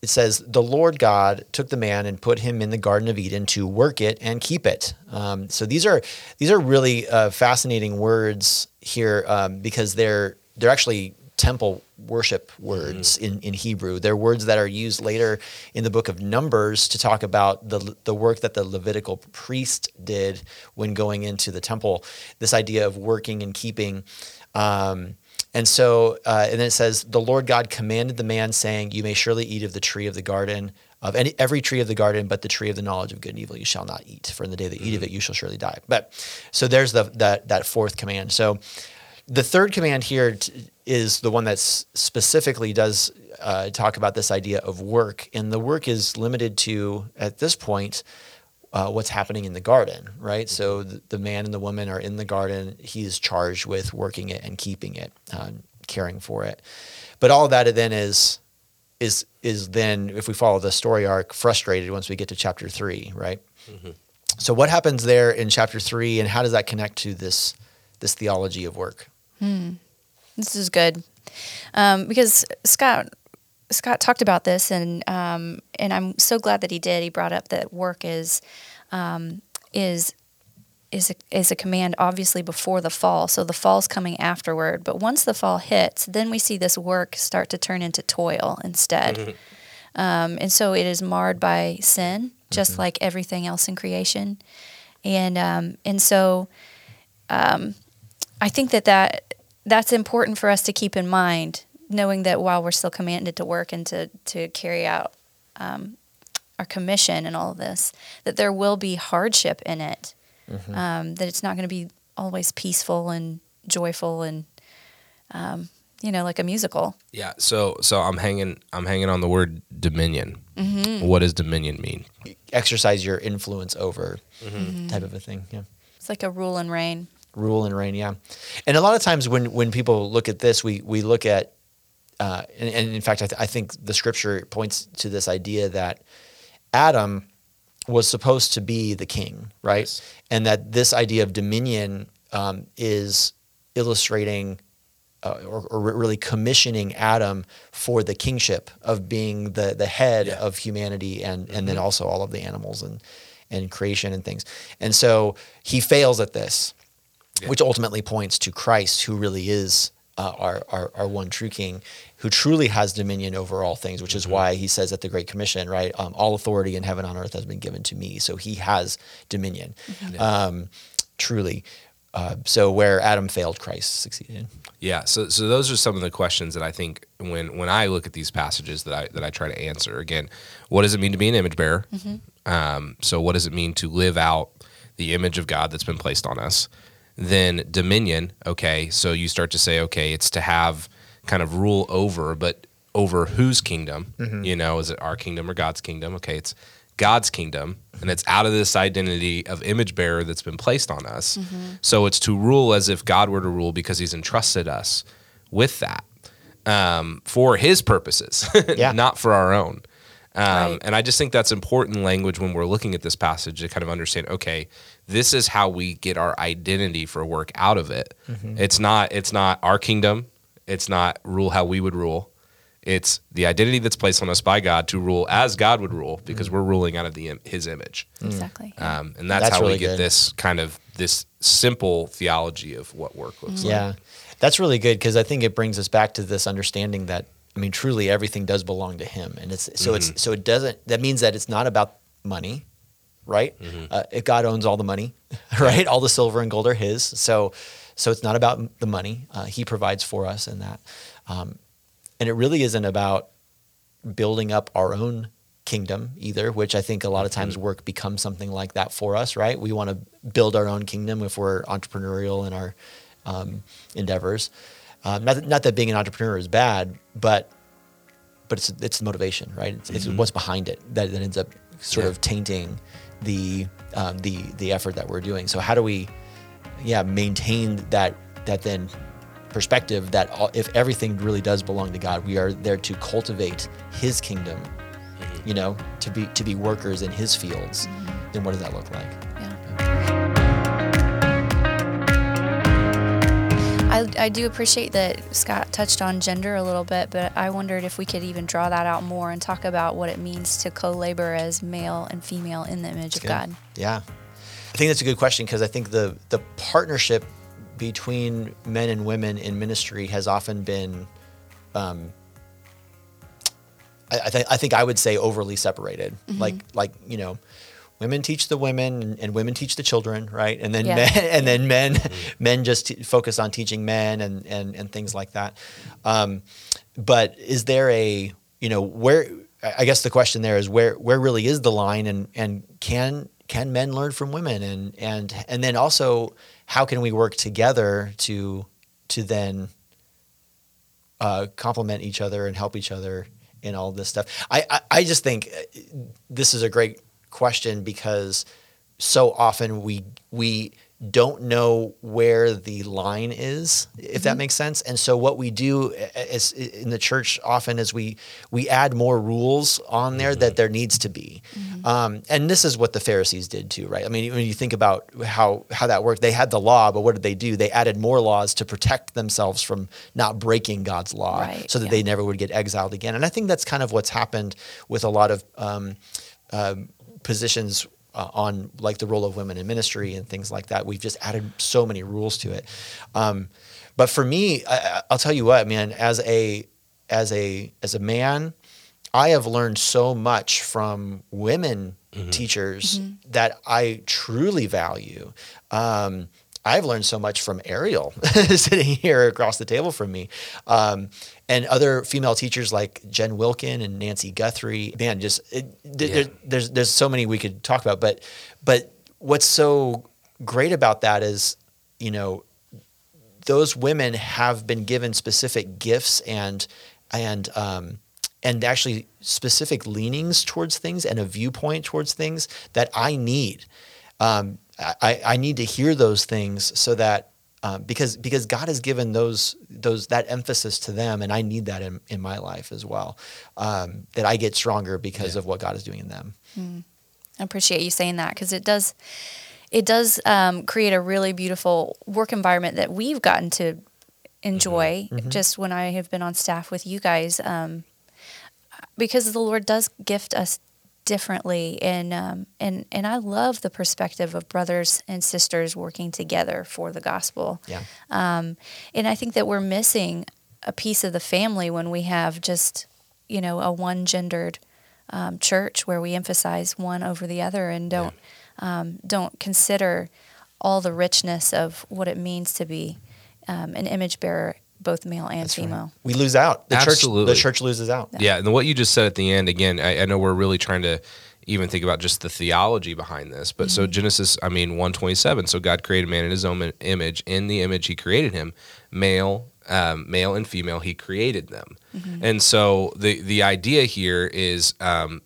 it says, The Lord God took the man and put him in the Garden of Eden to work it and keep it. Um, so these are these are really uh, fascinating words here um, because they're they're actually temple worship words in, in Hebrew. They're words that are used later in the book of Numbers to talk about the the work that the Levitical priest did when going into the temple. This idea of working and keeping. Um, and so, uh, and then it says, the Lord God commanded the man, saying, You may surely eat of the tree of the garden, of any, every tree of the garden, but the tree of the knowledge of good and evil you shall not eat. For in the day that you eat of it, you shall surely die. But so there's the that that fourth command. So the third command here t- is the one that specifically does uh, talk about this idea of work, and the work is limited to at this point uh, what's happening in the garden, right? So the, the man and the woman are in the garden. He is charged with working it and keeping it, um, caring for it. But all of that then is is is then, if we follow the story arc, frustrated once we get to chapter three, right? So what happens there in chapter three, and how does that connect to this this theology of work? This is good um, because Scott Scott talked about this, and um, and I'm so glad that he did. He brought up that work is um, is is a, is a command obviously before the fall. So the fall's coming afterward. But once the fall hits, then we see this work start to turn into toil instead. Um, and so it is marred by sin, just like everything else in creation. And um, and so um, I think that that that's important for us to keep in mind, knowing that while we're still commanded to work and to to carry out um, our commission and all of this, that there will be hardship in it. Um, that it's not going to be always peaceful and joyful and um, you know like a musical. Yeah. So so I'm hanging I'm hanging on the word dominion. What does dominion mean? Exercise your influence over Mm-hmm. type of a thing. Yeah. It's like a rule and reign. rule and reign yeah and a lot of times when when people look at this we we look at uh, and, and in fact I, th- I think the scripture points to this idea that adam was supposed to be the king right Yes. and that this idea of dominion um, is illustrating uh, or, or really commissioning Adam for the kingship of being the the head Yeah. of humanity and and then also all of the animals and and creation and things. And so he fails at this, which ultimately points to Christ, who really is uh, our, our our one true King, who truly has dominion over all things. Which is why he says at the Great Commission, right? Um, all authority in heaven and on earth has been given to me. So he has dominion, um, truly. Uh, so where Adam failed, Christ succeeded. Yeah, so so those are some of the questions that I think when when I look at these passages that I that I try to answer. Again, what does it mean to be an image bearer? Um, so what does it mean to live out the image of God that's been placed on us? Then dominion. Okay, so you start to say, okay, it's to have kind of rule over, but over whose kingdom? You know, is it our kingdom or God's kingdom? Okay, it's God's kingdom, and it's out of this identity of image bearer that's been placed on us. So it's to rule as if God were to rule because He's entrusted us with that um, for His purposes, Yeah. not for our own. Um, Right. And I just think that's important language when we're looking at this passage to kind of understand. Okay, this is how we get our identity for work out of it. Mm-hmm. It's not. It's not our kingdom. It's not rule how we would rule. It's the identity that's placed on us by God to rule as God would rule because mm. we're ruling out of the His image. Mm. Exactly. Um, and that's, That's how really we get good. this kind of this simple theology of what work looks like. Yeah, that's really good because I think it brings us back to this understanding that I mean, truly everything does belong to Him, and it's so it's mm-hmm. so it doesn't. That means that it's not about money, right? Uh, if God owns all the money, right? All the silver and gold are His. So, so it's not about the money. Uh, he provides for us in that, um, and it really isn't about building up our own kingdom either, which I think a lot of times work becomes something like that for us, right? We want to build our own kingdom if we're entrepreneurial in our um, endeavors. Um, not, that, not that being an entrepreneur is bad, but but it's it's the motivation, right? It's, it's what's behind it that, that ends up sort Yeah. of tainting the um, the the effort that we're doing. So how do we, yeah, maintain that that then perspective that all, if everything really does belong to God, we are there to cultivate His kingdom. You know, to be to be workers in His fields. Then what does that look like? Yeah. I, I do appreciate that Scott touched on gender a little bit, but I wondered if we could even draw that out more and talk about what it means to co labor as male and female in the image of Good. God. Yeah, I think that's a good question because I think the the partnership between men and women in ministry has often been, um, I, I, th- I think I would say overly separated. Like like you know, women teach the women and, and women teach the children, right? And then Yeah. men and then men men just t- focus on teaching men and and and things like that. Um, but is there a you know where I I guess the question there is where where really is the line and and can can men learn from women and and and then also how can we work together to to then uh, complement each other and help each other in all this stuff. I, I, I just think uh, this is a great question because so often we we don't know where the line is, if that makes sense. And so what we do is in the church often is we we add more rules on there that there needs to be. Um, and this is what the Pharisees did too, right? I mean, when you think about how how that worked, they had the law, but what did they do? They added more laws to protect themselves from not breaking God's law, Right, so that yeah. they never would get exiled again. And I think that's kind of what's happened with a lot of um, um, positions uh, on like the role of women in ministry and things like that. We've just added so many rules to it. Um, but for me, I, I- I'll tell you what, man. As a as a as a man, I have learned so much from women teachers that I truly value. Um, I've learned so much from Ariel sitting here across the table from me, um, and other female teachers like Jen Wilkin and Nancy Guthrie. Man, just it, th- Yeah. there- there's there's so many we could talk about, but but what's so great about that is, you know, those women have been given specific gifts and and um, and actually specific leanings towards things and a viewpoint towards things that I need. Um, I, I need to hear those things so that um, because because God has given those those that emphasis to them, and I need that in, in my life as well. Um, that I get stronger because of what God is doing in them. I appreciate you saying that because it does it does um, create a really beautiful work environment that we've gotten to enjoy just when I have been on staff with you guys um, because the Lord does gift us differently and um, and and I love the perspective of brothers and sisters working together for the gospel. Yeah. Um, and I think that we're missing a piece of the family when we have just, you know, a one gendered um, church where we emphasize one over the other and don't um, don't consider all the richness of what it means to be um, an image bearer, both male and female. We lose out. The Absolutely. church the church loses out. Yeah, and what you just said at the end again, I, I know we're really trying to even think about just the theology behind this. But so Genesis, I mean, one twenty seven. So God created man in His own image. In the image He created him, male, um, male and female. He created them. And so the the idea here is, um,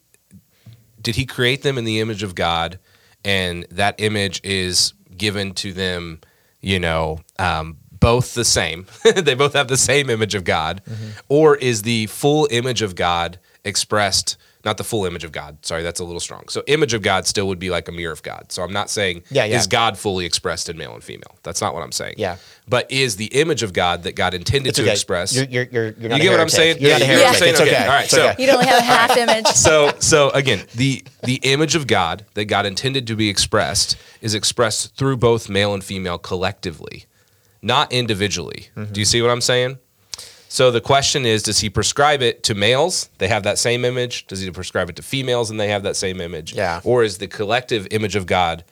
did He create them in the image of God, and that image is given to them, you know. Um, both the same. they both have the same image of God. Mm-hmm. Or is the full image of God expressed, not the full image of God, sorry, that's a little strong. So, image of God still would be like a mirror of God. So, I'm not saying, Yeah, yeah. is God fully expressed in male and female? That's not what I'm saying. Yeah. But is the image of God that God intended It's to okay. express? You're, you're, you're, you're not You a get what I'm saying? You're Yeah, not a you get what I'm saying? It's Okay. okay. All right, It's so- okay. You don't have a half image. so so again the the image of god that god intended to be expressed is expressed through both male and female collectively not individually Mm-hmm. do you see what i'm saying so the question is does he prescribe it to males they have that same image does he prescribe it to females and they have that same image Yeah. or is the collective image of god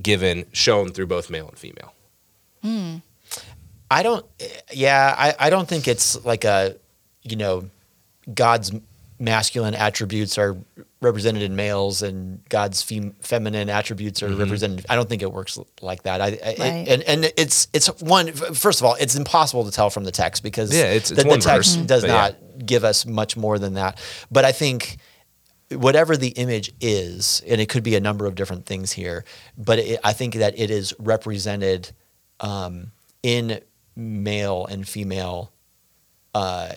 given shown through both male and female Hmm. I don't. Yeah, I, I don't think it's like a, you know, God's masculine attributes are represented in males and God's fem- feminine attributes are Mm-hmm. represented. I don't think it works like that. I, I Right. and and it's it's one. First of all, it's impossible to tell from the text because Yeah, it's- it's the, the text verse, does but yeah. not give us much more than that. But I think whatever the image is, and it could be a number of different things here, but it, I think that it is represented um, in male and female uh,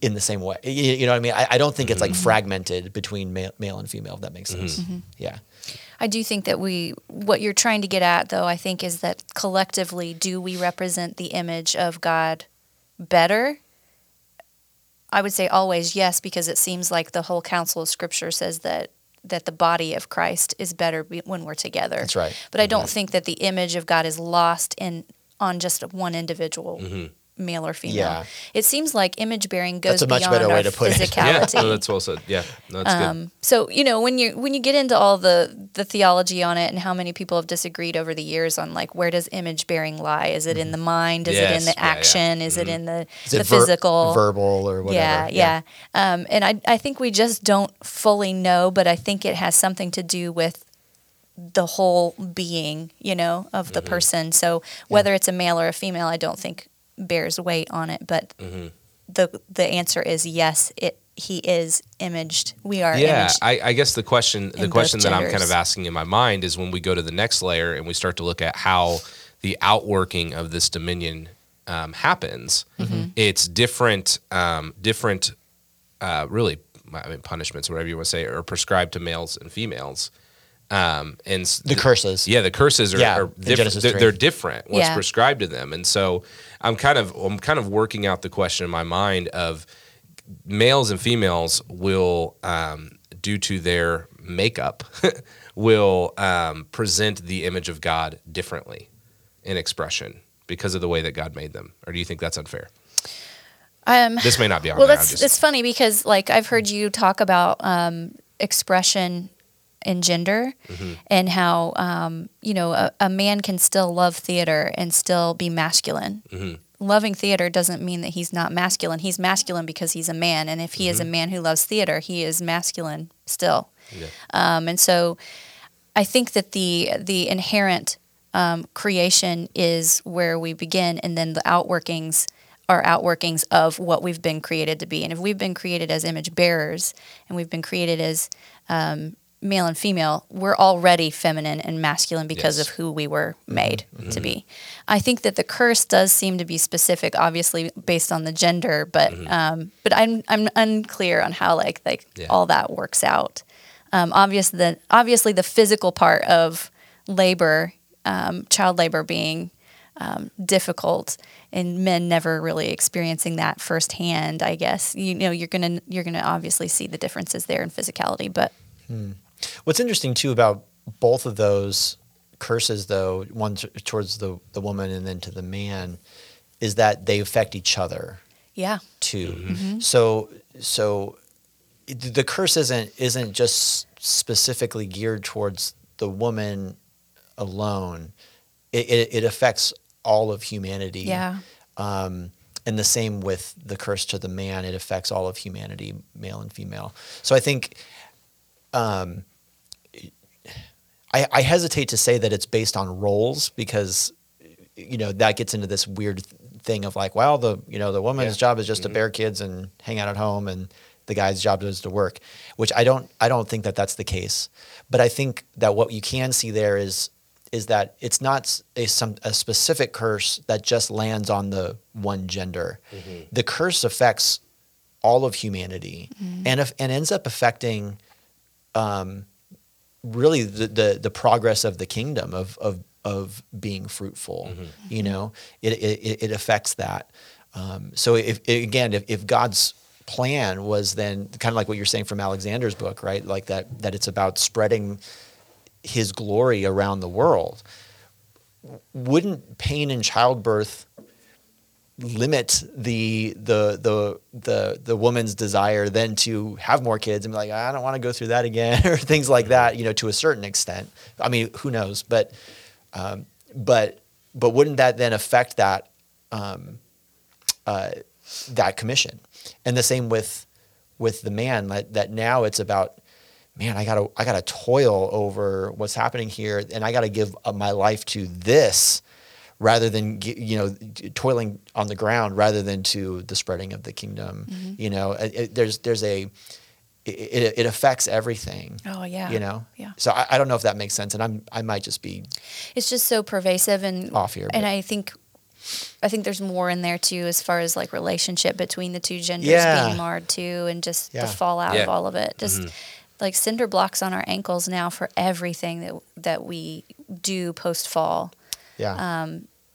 in the same way. You, you know what I mean? I, I don't think it's like mm-hmm. fragmented between male, male and female, if that makes sense. Mm-hmm. Mm-hmm. Yeah. I do think that we, what you're trying to get at, though, I think is that collectively, do we represent the image of God better? I would say always yes, because it seems like the whole counsel of Scripture says that that the body of Christ is better be- when we're together. That's right. But I don't think that the image of God is lost in on just one individual. Male or female. Yeah. It seems like image bearing goes That's a much beyond better way our to put it. yeah physicality. no, that's well said yeah no, that's good Um, so you know when you when you get into all the the theology on it and how many people have disagreed over the years on like where does image bearing lie? Is it in the mind? Is it in Yes, the yeah, yeah. action? Is it in the Is the it ver- physical? verbal, or whatever? Yeah, yeah. Um, and I I think we just don't fully know, but I think it has something to do with the whole being, you know, of Mm-hmm. the person. So whether it's a male or a female, I don't think bears weight on it. But Mm-hmm. the the answer is yes. It he is imaged. We are yeah imaged. I, I guess the question the question that i'm kind of asking in my mind is when we go to the next layer and we start to look at how the outworking of this dominion um, happens Mm-hmm. it's different um, different uh, really I mean, punishments whatever you want to say are prescribed to males and females um, and s- The curses. yeah, the curses are, Yeah, are in different. They're, they're different. What's Yeah. prescribed to them, and so I'm kind of I'm kind of working out the question in my mind of males and females will, um, due to their makeup, will um, present the image of God differently in expression because of the way that God made them. Or do you think that's unfair? Um, This may not be on well, that's just- it's funny because like I've heard you talk about um, expression in gender and how um, you know a, a man can still love theater and still be masculine. Loving theater doesn't mean that he's not masculine. He's masculine because he's a man and if he is a man who loves theater he is masculine still. Um, and so I think that the the inherent um, creation is where we begin, and then the outworkings are outworkings of what we've been created to be. And if we've been created as image bearers, and we've been created as um, male and female, we're already feminine and masculine because Yes. of who we were made to be. I think that the curse does seem to be specific, obviously based on the gender, but um, but I'm I'm unclear on how like like Yeah. all that works out. Um, obvious the obviously the physical part of labor, um, child labor being um, difficult, and men never really experiencing that firsthand. I guess you know you're gonna you're gonna obviously see the differences there in physicality, but What's interesting too about both of those curses, though, one t- towards the, the woman and then to the man, is that they affect each other yeah, too. So so the curse isn't isn't just specifically geared towards the woman alone. It, it, it affects all of humanity. yeah, Um, and the same with the curse to the man, it affects all of humanity, male and female. So I think um, I, I hesitate to say that it's based on roles because you know that gets into this weird thing of like, well, the you know the woman's Yeah. job is just to mm-hmm. bear kids and hang out at home, and the guy's job is to work. Which I don't I don't think that that's the case. But I think that what you can see there is is that it's not s- a some a specific curse that just lands on the one gender. Mm-hmm. The curse affects all of humanity mm-hmm. and if, and ends up affecting um, really the, the the progress of the kingdom of of of being fruitful. You know, it it, it affects that. Um, so if again, if, if God's plan was then kind of like what you're saying from Alexander's book, right? Like that that it's about spreading His glory around the world. Wouldn't pain in childbirth limit the the the the the woman's desire then to have more kids and be like I don't want to go through that again or things like that you know to a certain extent. I mean who knows? But um, but but wouldn't that then affect that um, uh, that commission? And the same with with the man that, that now it's about man I gotta I gotta toil over what's happening here and I gotta give my life to this rather than you know toiling on the ground rather than to the spreading of the kingdom mm-hmm. you know it, it- there's there's a it, it, it affects everything Oh, yeah. you know Yeah. so I, I don't know if that makes sense and i'm i might just be it's just so pervasive and Off here, And but- I think I think there's more in there too, as far as like relationship between the two genders Yeah. being marred too, and just Yeah. the fallout Yeah. of all of it. Just mm-hmm. like cinder blocks on our ankles now for everything that that we do post fall. Yeah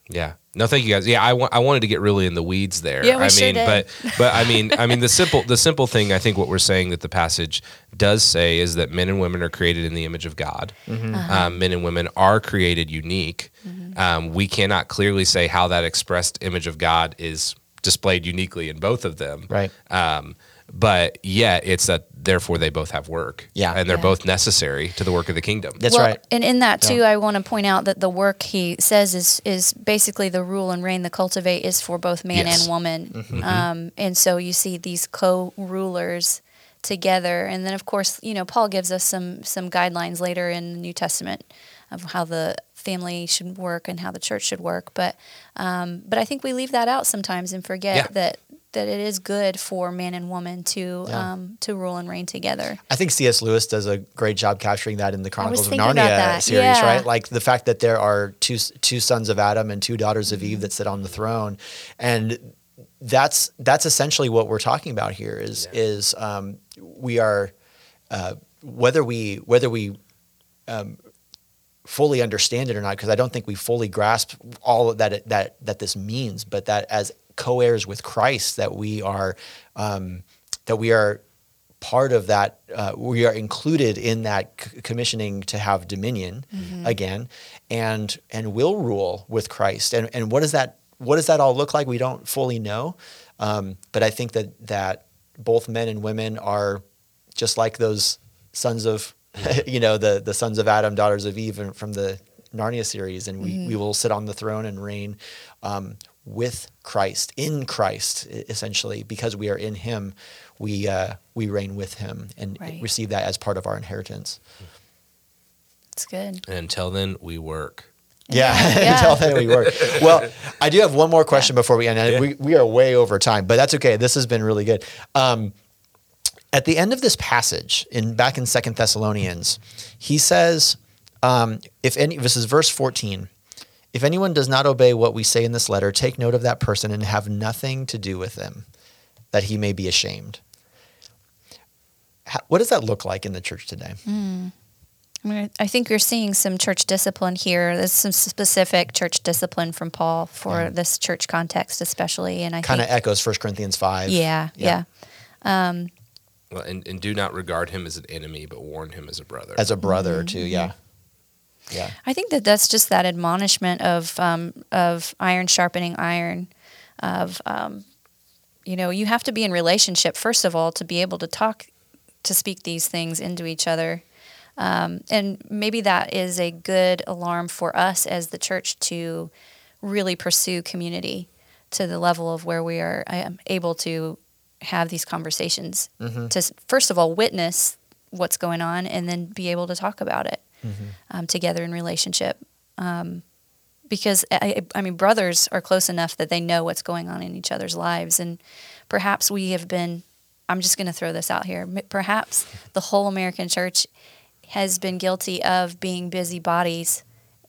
Yeah. No, thank you guys. Yeah, I I wanted to get really in the weeds there. Yeah, we I sure mean, did. but but I mean, I mean the simple the simple thing I think what we're saying that the passage does say is that men and women are created in the image of God. Um, men and women are created unique. Um, we cannot clearly say how that expressed image of God is displayed uniquely in both of them. Right. Um, but yet it's that therefore they both have work. Yeah. And they're Yeah. both necessary to the work of the kingdom. That's well, right. And in that too, Yeah. I want to point out that the work he says is is basically the rule and reign, the cultivate is for both man Yes. and woman. Mm-hmm. Um, and so you see these co-rulers together, and then of course, you know, Paul gives us some some guidelines later in the New Testament of how the family should work and how the church should work. But um, but I think we leave that out sometimes and forget Yeah. that that it is good for man and woman to Yeah. um, to rule and reign together. I think C.S. Lewis does a great job capturing that in the Chronicles of thinking about Narnia that. series, Yeah. right? Like the fact that there are two two sons of Adam and two daughters of Mm-hmm. Eve that sit on the throne, and that's that's essentially what we're talking about here. Is is um, we are uh, whether we whether we um, fully understand it or not, because I don't think we fully grasp all that it, that that this means, but that as co-heirs with Christ, that we are um, that we are part of that. Uh, we are included in that c- commissioning to have dominion again, and and will rule with Christ. And and what does that what does that all look like? We don't fully know, um, but I think that that both men and women are just like those sons of you know, the the sons of Adam, daughters of Eve, and from the Narnia series, and we, Mm-hmm. we will sit on the throne and reign um, with Christ, in Christ, essentially, because we are in Him. We uh, we reign with Him and Right. receive that as part of our inheritance. It's good. And until then, we work. Yeah, Yeah. until then we work. Well, I do have one more question before we end. and We, we are way over time, but that's okay. This has been really good. Um, at the end of this passage, in back in Second Thessalonians, he says, um, "If any," this is verse fourteen. If anyone does not obey what we say in this letter, take note of that person and have nothing to do with them, that he may be ashamed. How, what does that look like in the church today? I mean, I think you're seeing some church discipline here. There's some specific church discipline from Paul for this church context, especially. And I Kind of echoes 1 Corinthians five. yeah, yeah, Well, and, and do not regard him as an enemy, but warn him as a brother. as a brother Mm-hmm. too. Yeah, yeah. I think that that's just that admonishment of um, of iron sharpening iron, of um, you know you have to be in relationship first of all to be able to talk, to speak these things into each other, um, and maybe that is a good alarm for us as the church to really pursue community to the level of where we are um, able to have these conversations to first of all witness what's going on and then be able to talk about it um, together in relationship. Um, because I, I mean, brothers are close enough that they know what's going on in each other's lives, and perhaps we have been. I'm just going to throw this out here. Perhaps the whole American church has been guilty of being busybodies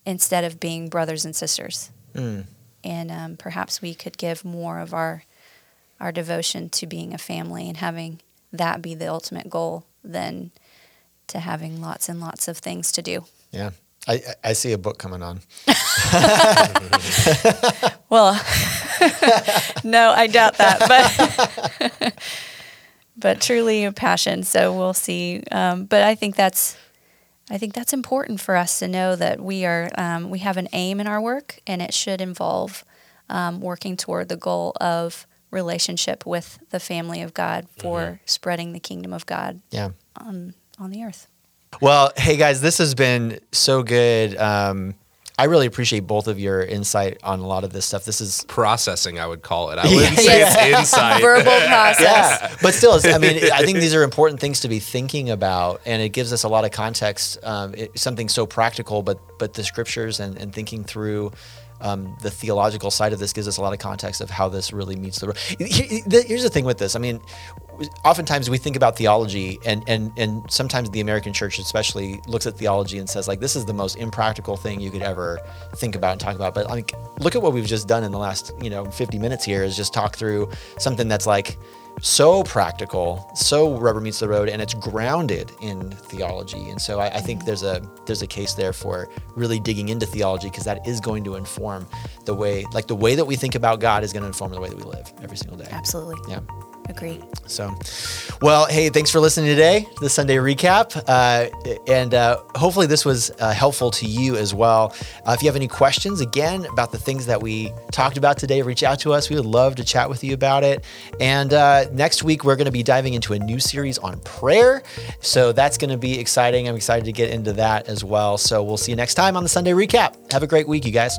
instead of being brothers and sisters, Mm. and um, perhaps we could give more of our our devotion to being a family and having that be the ultimate goal than to having lots and lots of things to do. Yeah. I, I see a book coming on. Well, no, I doubt that, but but truly a passion. So we'll see. Um, but I think that's I think that's important for us to know that we are um, we have an aim in our work, and it should involve um, working toward the goal of relationship with the family of God for spreading the kingdom of God Yeah. on on the earth. Well, hey guys, this has been so good. Um, I really appreciate both of your insight on a lot of this stuff. This is Processing, I would call it. I wouldn't say Yes. it's insight. Verbal process. yeah, but still, I mean, I think these are important things to be thinking about, and it gives us a lot of context. Um, it, something so practical, but but the scriptures and, and thinking through. Um, the theological side of this gives us a lot of context of how this really meets the. world. Here's the thing with this. I mean, oftentimes we think about theology, and and and sometimes the American church, especially, looks at theology and says like, this is the most impractical thing you could ever think about and talk about. But like, look at what we've just done in the last you know 50 minutes here is just talk through something that's like so practical, so rubber meets the road, and it's grounded in theology. And so I, I think there's a there's a case there for really digging into theology because that is going to inform the way, like the way that we think about God is going to inform the way that we live every single day. Absolutely, Yeah. Agree. So, well, hey, thanks for listening today, the Sunday recap. Uh, and uh, hopefully this was uh, helpful to you as well. Uh, if you have any questions, again, about the things that we talked about today, reach out to us. We would love to chat with you about it. And uh, next week, we're going to be diving into a new series on prayer. So that's going to be exciting. I'm excited to get into that as well. So we'll see you next time on the Sunday recap. Have a great week, you guys.